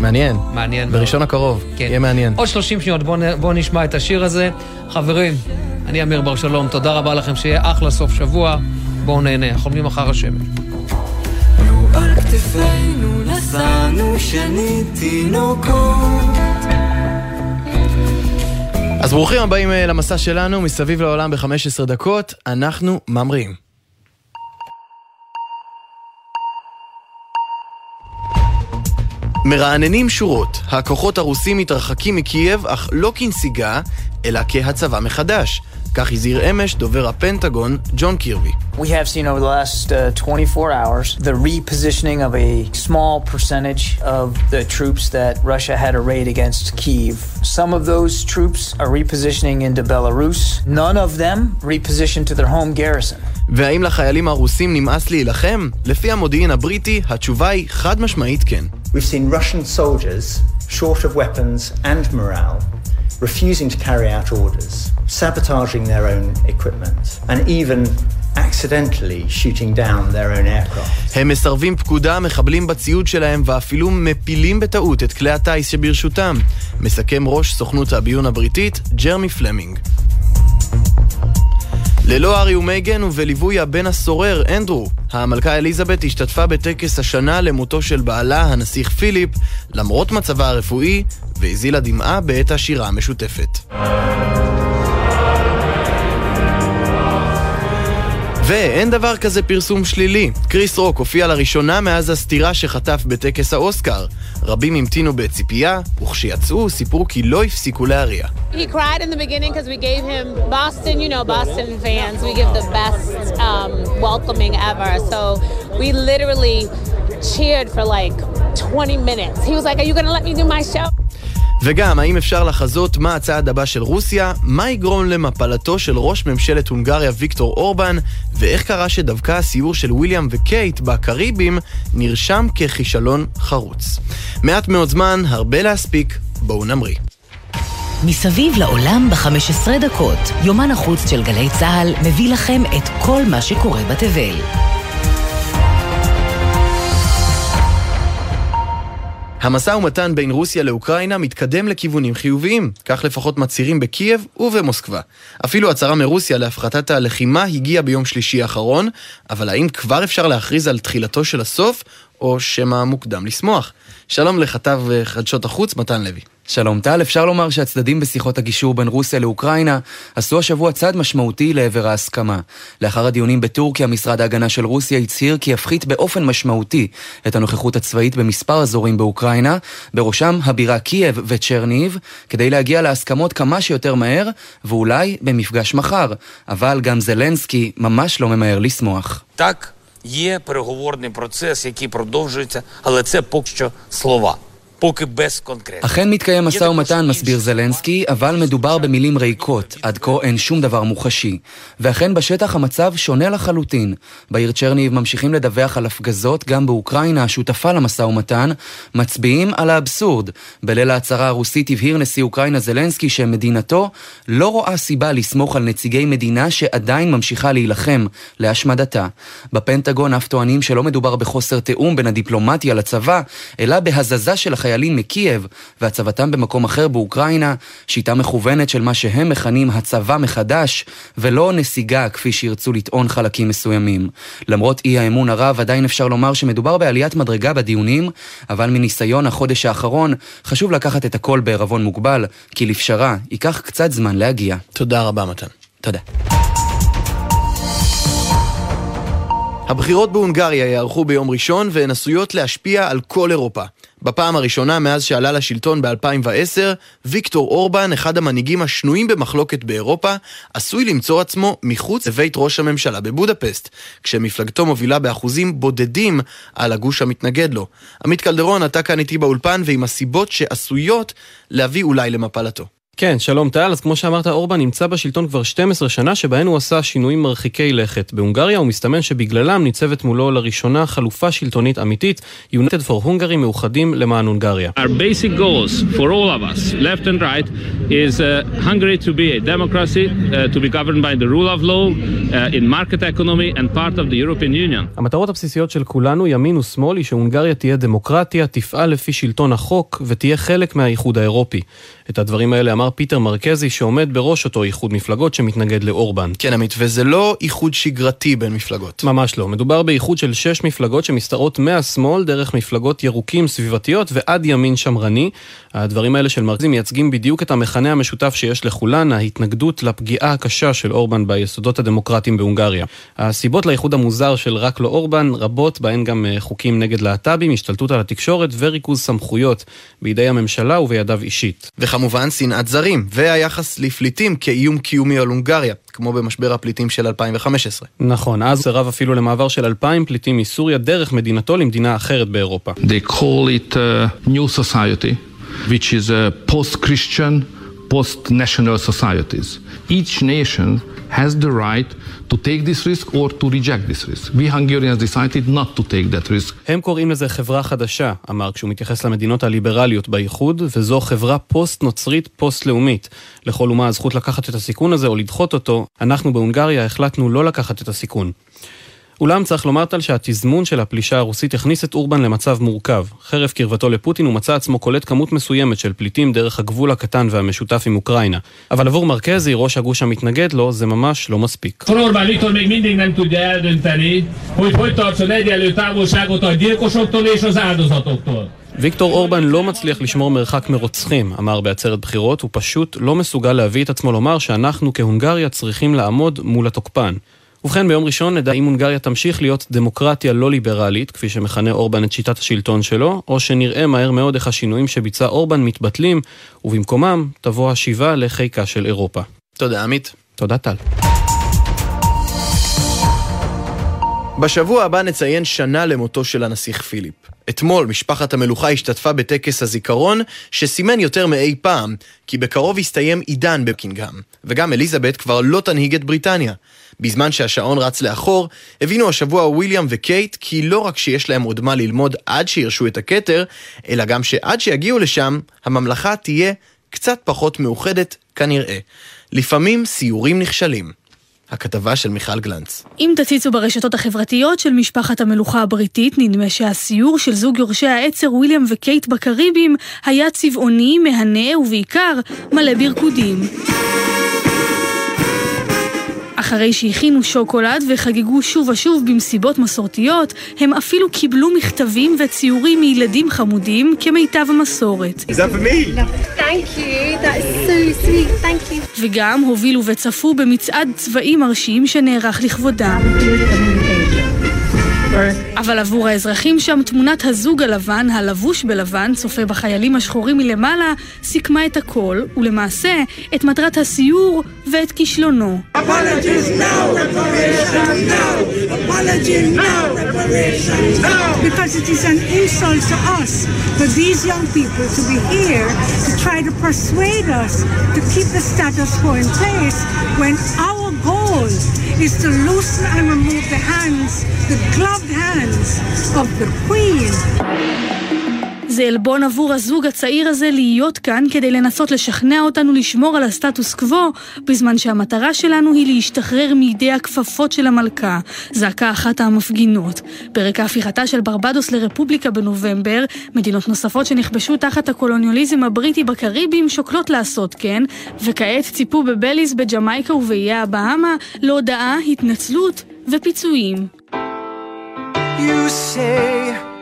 מעניין. מעניין בראשון הקרוב, כן. יהיה מעניין. עוד 30 שניות, בואו בוא נשמע את השיר הזה. חברים, אני אמיר בר שלום, תודה רבה לכם, שיהיה אחלה סוף שבוע. בואו נהנה, החולמים אחר השמש. על כתפינו נשאנו שנית תינוקות אז ברוכים הבאים אה, למסע שלנו, מסביב לעולם ב-15 דקות, אנחנו ממריאים. מרעננים שורות, הכוחות הרוסים מתרחקים מקייב, אך לא כנסיגה, אלא כהצבה מחדש. כך הזהיר אמש דובר הפנטגון, ג'ון קירבי. We have seen over the last uh, 24 hours the repositioning of a small percentage of the troops that Russia had arrayed against Kiev. Some of those troops are repositioning into Belarus, none of them repositioned to their home garrison. והאם לחיילים הרוסים נמאס להילחם? לפי המודיעין הבריטי, התשובה היא חד משמעית כן. We've seen Russian soldiers, short of weapons and morale, refusing to carry out orders, sabotaging their own equipment, and even accidentally shooting down their own aircraft. הם מסרבים פקודה, מחבלים בציוד שלהם ואפילו מפילים בטעות את כלי הטיס שברשותם. מסכם ראש סוכנות הביון הבריטית, ג'רמי פלמינג. ללא הארי ומייגן ובליווי הבן הסורר, אנדרו, המלכה אליזבת השתתפה בטקס השנה למותו של בעלה, הנסיך פיליפ, למרות מצבה הרפואי, והזילה דמעה בעת השירה המשותפת. ואין דבר כזה פרסום שלילי. קריס רוק הופיע לראשונה מאז הסטירה שחטף בטקס האוסקר. רבים המתינו בציפייה, וכשיצאו סיפרו כי לא הפסיקו להריע. Um, for like 20 minutes. He was like, Are you to let me do my show? וגם, האם אפשר לחזות מה הצעד הבא של רוסיה, מה יגרום למפלתו של ראש ממשלת הונגריה ויקטור אורבן, ואיך קרה שדווקא הסיור של וויליאם וקייט בקריבים נרשם ככישלון חרוץ. מעט מאוד זמן, הרבה להספיק, בואו נמריא. מסביב לעולם ב-15 דקות, יומן החוץ של גלי צה"ל מביא לכם את כל מה שקורה בתבל. המשא ומתן בין רוסיה לאוקראינה מתקדם לכיוונים חיוביים, כך לפחות מצהירים בקייב ובמוסקבה. אפילו הצהרה מרוסיה להפחתת הלחימה הגיעה ביום שלישי האחרון, אבל האם כבר אפשר להכריז על תחילתו של הסוף, או שמא מוקדם לשמוח? שלום לכתב חדשות החוץ, מתן לוי. שלום טל, אפשר לומר שהצדדים בשיחות הגישור בין רוסיה לאוקראינה עשו השבוע צעד משמעותי לעבר ההסכמה. לאחר הדיונים בטורקיה, משרד ההגנה של רוסיה הצהיר כי יפחית באופן משמעותי את הנוכחות הצבאית במספר אזורים באוקראינה, בראשם הבירה קייב וצ'רניהיב, כדי להגיע להסכמות כמה שיותר מהר, ואולי במפגש מחר. אבל גם זלנסקי ממש לא ממהר לשמוח. Так, є переговорний процес, який продовжується, але це поки що слова. אכן מתקיים משא ומתן, מסביר זלנסקי, אבל מדובר במילים ריקות, עד כה אין שום דבר מוחשי. ואכן בשטח המצב שונה לחלוטין. בעיר צ'רניב ממשיכים לדווח על הפגזות גם באוקראינה, השותפה למשא ומתן, מצביעים על האבסורד. בליל ההצהרה הרוסית הבהיר נשיא אוקראינה זלנסקי שמדינתו לא רואה סיבה לסמוך על נציגי מדינה שעדיין ממשיכה להילחם להשמדתה. בפנטגון אף טוענים שלא מדובר בחוסר תיאום בין הדיפלומטיה לצבא, אלא בהזזה של הח... החיילים מקייב והצבתם במקום אחר באוקראינה, שיטה מכוונת של מה שהם מכנים הצבא מחדש, ולא נסיגה כפי שירצו לטעון חלקים מסוימים. למרות אי האמון הרב, עדיין אפשר לומר שמדובר בעליית מדרגה בדיונים, אבל מניסיון החודש האחרון, חשוב לקחת את הכל בערבון מוגבל, כי לפשרה ייקח קצת זמן להגיע. תודה רבה, מתן. תודה. הבחירות בהונגריה יערכו ביום ראשון והן עשויות להשפיע על כל אירופה. בפעם הראשונה מאז שעלה לשלטון ב-2010, ויקטור אורבן, אחד המנהיגים השנויים במחלוקת באירופה, עשוי למצוא עצמו מחוץ לבית ראש הממשלה בבודפסט, כשמפלגתו מובילה באחוזים בודדים על הגוש המתנגד לו. עמית קלדרון, אתה כאן איתי באולפן ועם הסיבות שעשויות להביא אולי למפלתו. כן, שלום טל. אז כמו שאמרת, אורבן נמצא בשלטון כבר 12 שנה, שבהן הוא עשה שינויים מרחיקי לכת. בהונגריה הוא מסתמן שבגללם ניצבת מולו לראשונה חלופה שלטונית אמיתית, United for Hungary מאוחדים למען הונגריה. Our basic goals for all of us, left and right, is uh, Hungary to be a democracy, uh, to be governed by the rule of law, uh, in market economy and part of the European Union. המטרות הבסיסיות של כולנו, ימין ושמאל, היא שהונגריה תהיה דמוקרטיה, תפעל לפי שלטון החוק ותהיה חלק מהאיחוד האירופי. את הדברים האלה אמר פיטר מרקזי, שעומד בראש אותו איחוד מפלגות שמתנגד לאורבן. כן, עמית, וזה לא איחוד שגרתי בין מפלגות. ממש לא. מדובר באיחוד של שש מפלגות שמשתרעות מהשמאל דרך מפלגות ירוקים סביבתיות ועד ימין שמרני. הדברים האלה של מרקזי מייצגים בדיוק את המכנה המשותף שיש לכולן, ההתנגדות לפגיעה הקשה של אורבן ביסודות הדמוקרטיים בהונגריה. הסיבות לאיחוד המוזר של רק לא אורבן רבות, בהן גם אה, חוקים נגד להט"בים, השתלטות על התקשורת וריכוז סמכויות בידי הממשלה ובידיו אישית. וכמובן שנאת זרים, והיחס לפליטים כאיום קיומי על הונגריה, כמו במשבר הפליטים של 2015. נכון, אז סירב אפילו למעבר של אלפיים פליטים מסוריה דרך מדינתו למדינה אחרת באירופה. They call it a new society, which is a post-Christian, post-national societies. Each nation has the right to take this risk or to reject this risk. We Hungarians decided not to take that risk. הם קוראים לזה חברה חדשה, אמר כשהוא מתייחס למדינות הליברליות באיחוד, וזו חברה פוסט-נוצרית פוסט-לאומית. לכל אומה הזכות לקחת את הסיכון הזה או לדחות אותו, אנחנו בהונגריה החלטנו לא לקחת את הסיכון. אולם צריך לומר טל שהתזמון של הפלישה הרוסית הכניס את אורבן למצב מורכב. חרף קרבתו לפוטין הוא מצא עצמו קולט כמות מסוימת של פליטים דרך הגבול הקטן והמשותף עם אוקראינה. אבל עבור מרקזי, ראש הגוש המתנגד לו, זה ממש לא מספיק. ויקטור אורבן לא מצליח לשמור מרחק מרוצחים, אמר בעצרת בחירות, הוא פשוט לא מסוגל להביא את עצמו לומר שאנחנו כהונגריה צריכים לעמוד מול התוקפן. ובכן, ביום ראשון נדע אם הונגריה תמשיך להיות דמוקרטיה לא ליברלית, כפי שמכנה אורבן את שיטת השלטון שלו, או שנראה מהר מאוד איך השינויים שביצע אורבן מתבטלים, ובמקומם תבוא השיבה לחיקה של אירופה. תודה, עמית. תודה, טל. בשבוע הבא נציין שנה למותו של הנסיך פיליפ. אתמול משפחת המלוכה השתתפה בטקס הזיכרון, שסימן יותר מאי פעם, כי בקרוב יסתיים עידן בקינגהם, וגם אליזבת כבר לא תנהיג את בריטניה. בזמן שהשעון רץ לאחור, הבינו השבוע וויליאם וקייט כי לא רק שיש להם עוד מה ללמוד עד שירשו את הכתר, אלא גם שעד שיגיעו לשם, הממלכה תהיה קצת פחות מאוחדת כנראה. לפעמים סיורים נכשלים. הכתבה של מיכל גלנץ. אם תציצו ברשתות החברתיות של משפחת המלוכה הבריטית, נדמה שהסיור של זוג יורשי העצר וויליאם וקייט בקריבים היה צבעוני, מהנה ובעיקר מלא ברקודים. אחרי שהכינו שוקולד וחגגו שוב ושוב במסיבות מסורתיות, הם אפילו קיבלו מכתבים וציורים מילדים חמודים כמיטב המסורת. וגם הובילו וצפו במצעד צבאי מרשים שנערך לכבודם. אבל עבור האזרחים שם תמונת הזוג הלבן, הלבוש בלבן, צופה בחיילים השחורים מלמעלה, סיכמה את הכל, ולמעשה את מטרת הסיור ואת כישלונו. Because it is an insult to us for these young people to be here to try to persuade us to keep the status quo in place when our goal is to loosen and remove the hands, the gloved hands of the Queen. זה עלבון עבור הזוג הצעיר הזה להיות כאן כדי לנסות לשכנע אותנו לשמור על הסטטוס קוו, בזמן שהמטרה שלנו היא להשתחרר מידי הכפפות של המלכה, זעקה אחת המפגינות. ברקע הפיכתה של ברבדוס לרפובליקה בנובמבר, מדינות נוספות שנכבשו תחת הקולוניאליזם הבריטי בקריבים שוקלות לעשות כן, וכעת ציפו בבליז, בג'מייקה ובאיי הבהאמה להודעה, התנצלות ופיצויים. You say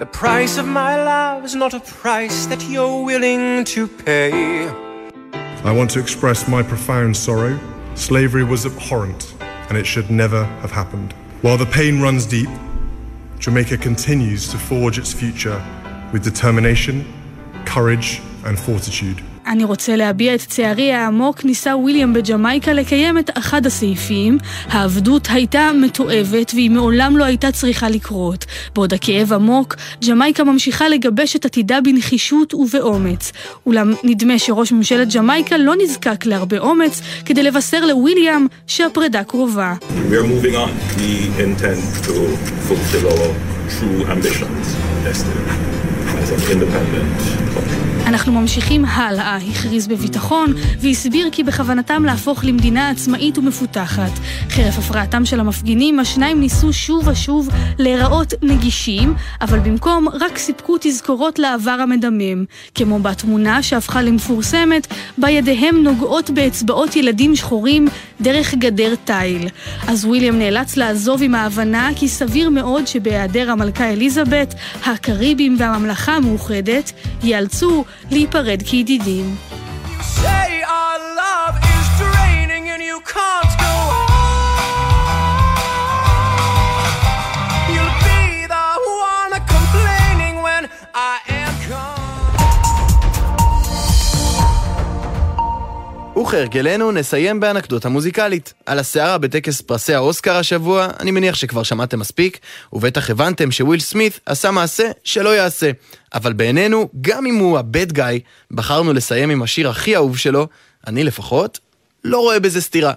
the price of my love is not a price that you're willing to pay. I want to express my profound sorrow. Slavery was abhorrent, and it should never have happened. While the pain runs deep, Jamaica continues to forge its future with determination, courage, and fortitude. אני רוצה להביע את צערי העמוק, ניסה וויליאם בג'מייקה לקיים את אחד הסעיפים. העבדות הייתה מתועבת והיא מעולם לא הייתה צריכה לקרות. בעוד הכאב עמוק, ג'מייקה ממשיכה לגבש את עתידה בנחישות ובאומץ. אולם נדמה שראש ממשלת ג'מייקה לא נזקק להרבה אומץ כדי לבשר לוויליאם שהפרידה קרובה. We true ambitions destiny as an independent country. אנחנו ממשיכים הלאה, הכריז בביטחון, והסביר כי בכוונתם להפוך למדינה עצמאית ומפותחת. חרף הפרעתם של המפגינים, השניים ניסו שוב ושוב להיראות נגישים, אבל במקום רק סיפקו תזכורות לעבר המדמם, כמו בתמונה שהפכה למפורסמת, בה ידיהם נוגעות באצבעות ילדים שחורים דרך גדר תיל. אז וויליאם נאלץ לעזוב עם ההבנה כי סביר מאוד שבהיעדר המלכה אליזבת, הקריבים והממלכה המאוחדת ייאלצו להיפרד כידידים. Say our love is draining and you can't וכהרגלנו נסיים באנקדוטה מוזיקלית. על הסערה בטקס פרסי האוסקר השבוע, אני מניח שכבר שמעתם מספיק, ובטח הבנתם שוויל סמית עשה מעשה שלא יעשה. אבל בעינינו, גם אם הוא הבד גאי, בחרנו לסיים עם השיר הכי אהוב שלו, אני לפחות, לא רואה בזה סתירה.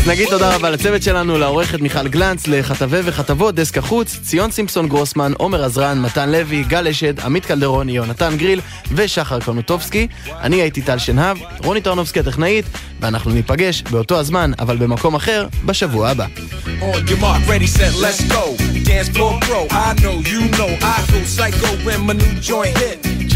אז נגיד תודה רבה לצוות שלנו, לעורכת מיכל גלנץ, לכתבי וכתבות דסק החוץ, ציון סימפסון גרוסמן, עומר עזרן, מתן לוי, גל אשד, עמית קלדרון, יונתן גריל ושחר קונוטובסקי. אני הייתי טל שנהב, רוני טרנובסקי הטכנאית, ואנחנו ניפגש באותו הזמן, אבל במקום אחר, בשבוע הבא. Dance.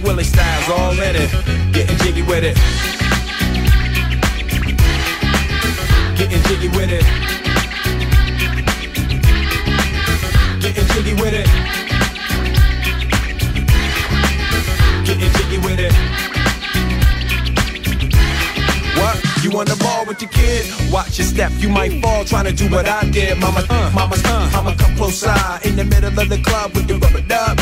Willie styles all in it. Getting jiggy with it. Getting jiggy with it. Getting jiggy with it. Getting jiggy with it. What? You on the ball with your kid? Watch your step, you might fall trying to do what I did. Mama, uh, mama, uh, mama, come close side in the middle of the club with the rubber dub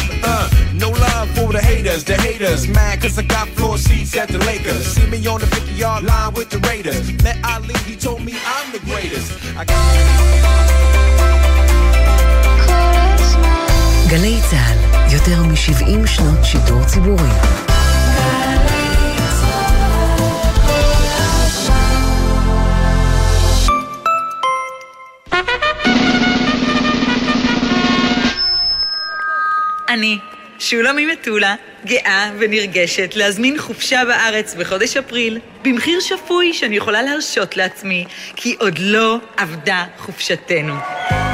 haters, the haters. Mad cause I got floor seats at the Lakers. See me on the 50 yard line with the Raiders. Met Ali, he told me I'm the greatest. I גלי צה"ל, יותר מ-70 שנות שידור ציבורי. אני, שולמי מטולה, גאה ונרגשת להזמין חופשה בארץ בחודש אפריל, במחיר שפוי שאני יכולה להרשות לעצמי, כי עוד לא אבדה חופשתנו.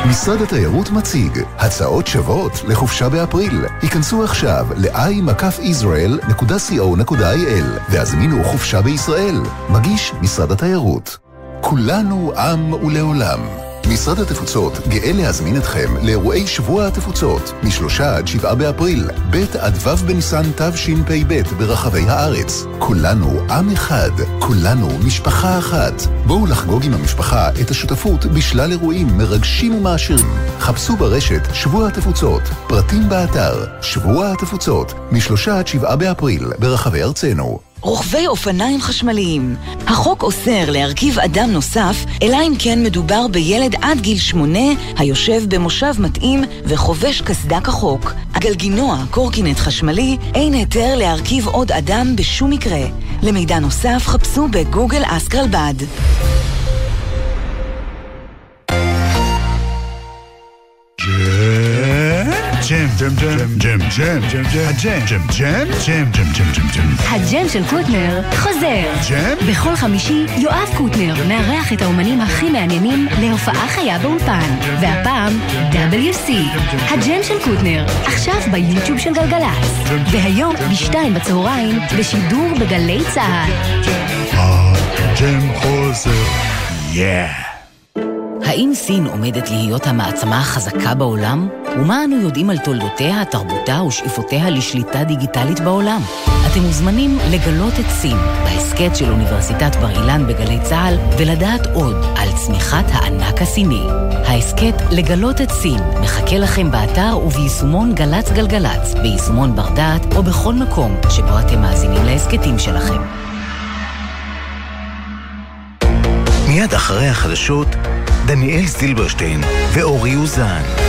משרד התיירות מציג הצעות שוות לחופשה באפריל. היכנסו עכשיו ל-i-israel.co.il והזמינו חופשה בישראל. מגיש משרד התיירות. כולנו עם ולעולם. משרד התפוצות גאה להזמין אתכם לאירועי שבוע התפוצות משלושה עד שבעה באפריל, ב' עד ו' בניסן תשפ"ב ברחבי הארץ. כולנו עם אחד, כולנו משפחה אחת. בואו לחגוג עם המשפחה את השותפות בשלל אירועים מרגשים ומעשירים. חפשו ברשת שבוע התפוצות, פרטים באתר שבוע התפוצות משלושה עד שבעה באפריל ברחבי ארצנו. רוכבי אופניים חשמליים. החוק אוסר להרכיב אדם נוסף, אלא אם כן מדובר בילד עד גיל שמונה, היושב במושב מתאים וחובש קסדה כחוק. גלגינוע, קורקינט חשמלי, אין היתר להרכיב עוד אדם בשום מקרה. למידע נוסף חפשו בגוגל אסקרלבד. ג'ם, ג'ם ג'ם, ג'ם ג'ם, ג'ם ג'ם, הג'ם, ג'ם ג'ם, ג'ם ג'ם ג'ם ג'ם ג'ם. הג'ם של קוטנר חוזר. ג'ם? בכל חמישי יואב קוטנר מארח את האומנים הכי מעניינים להופעה חיה באולפן. והפעם WC. הג'ם של קוטנר, עכשיו ביוטיוב של גלגלצ. והיום בשתיים בצהריים בשידור בגלי צה"ל. הג'ם חוזר. יא. האם סין עומדת להיות המעצמה החזקה בעולם? ומה אנו יודעים על תולדותיה, תרבותה ושאיפותיה לשליטה דיגיטלית בעולם? אתם מוזמנים לגלות את סין בהסכת של אוניברסיטת בר אילן בגלי צה"ל ולדעת עוד על צמיחת הענק הסיני. ההסכת לגלות את סין מחכה לכם באתר וביישומון גל"צ גלגלצ, ביישומון בר דעת או בכל מקום שבו אתם מאזינים להסכתים שלכם. מיד אחרי החדשות, דניאל זילברשטיין ואורי אוזן.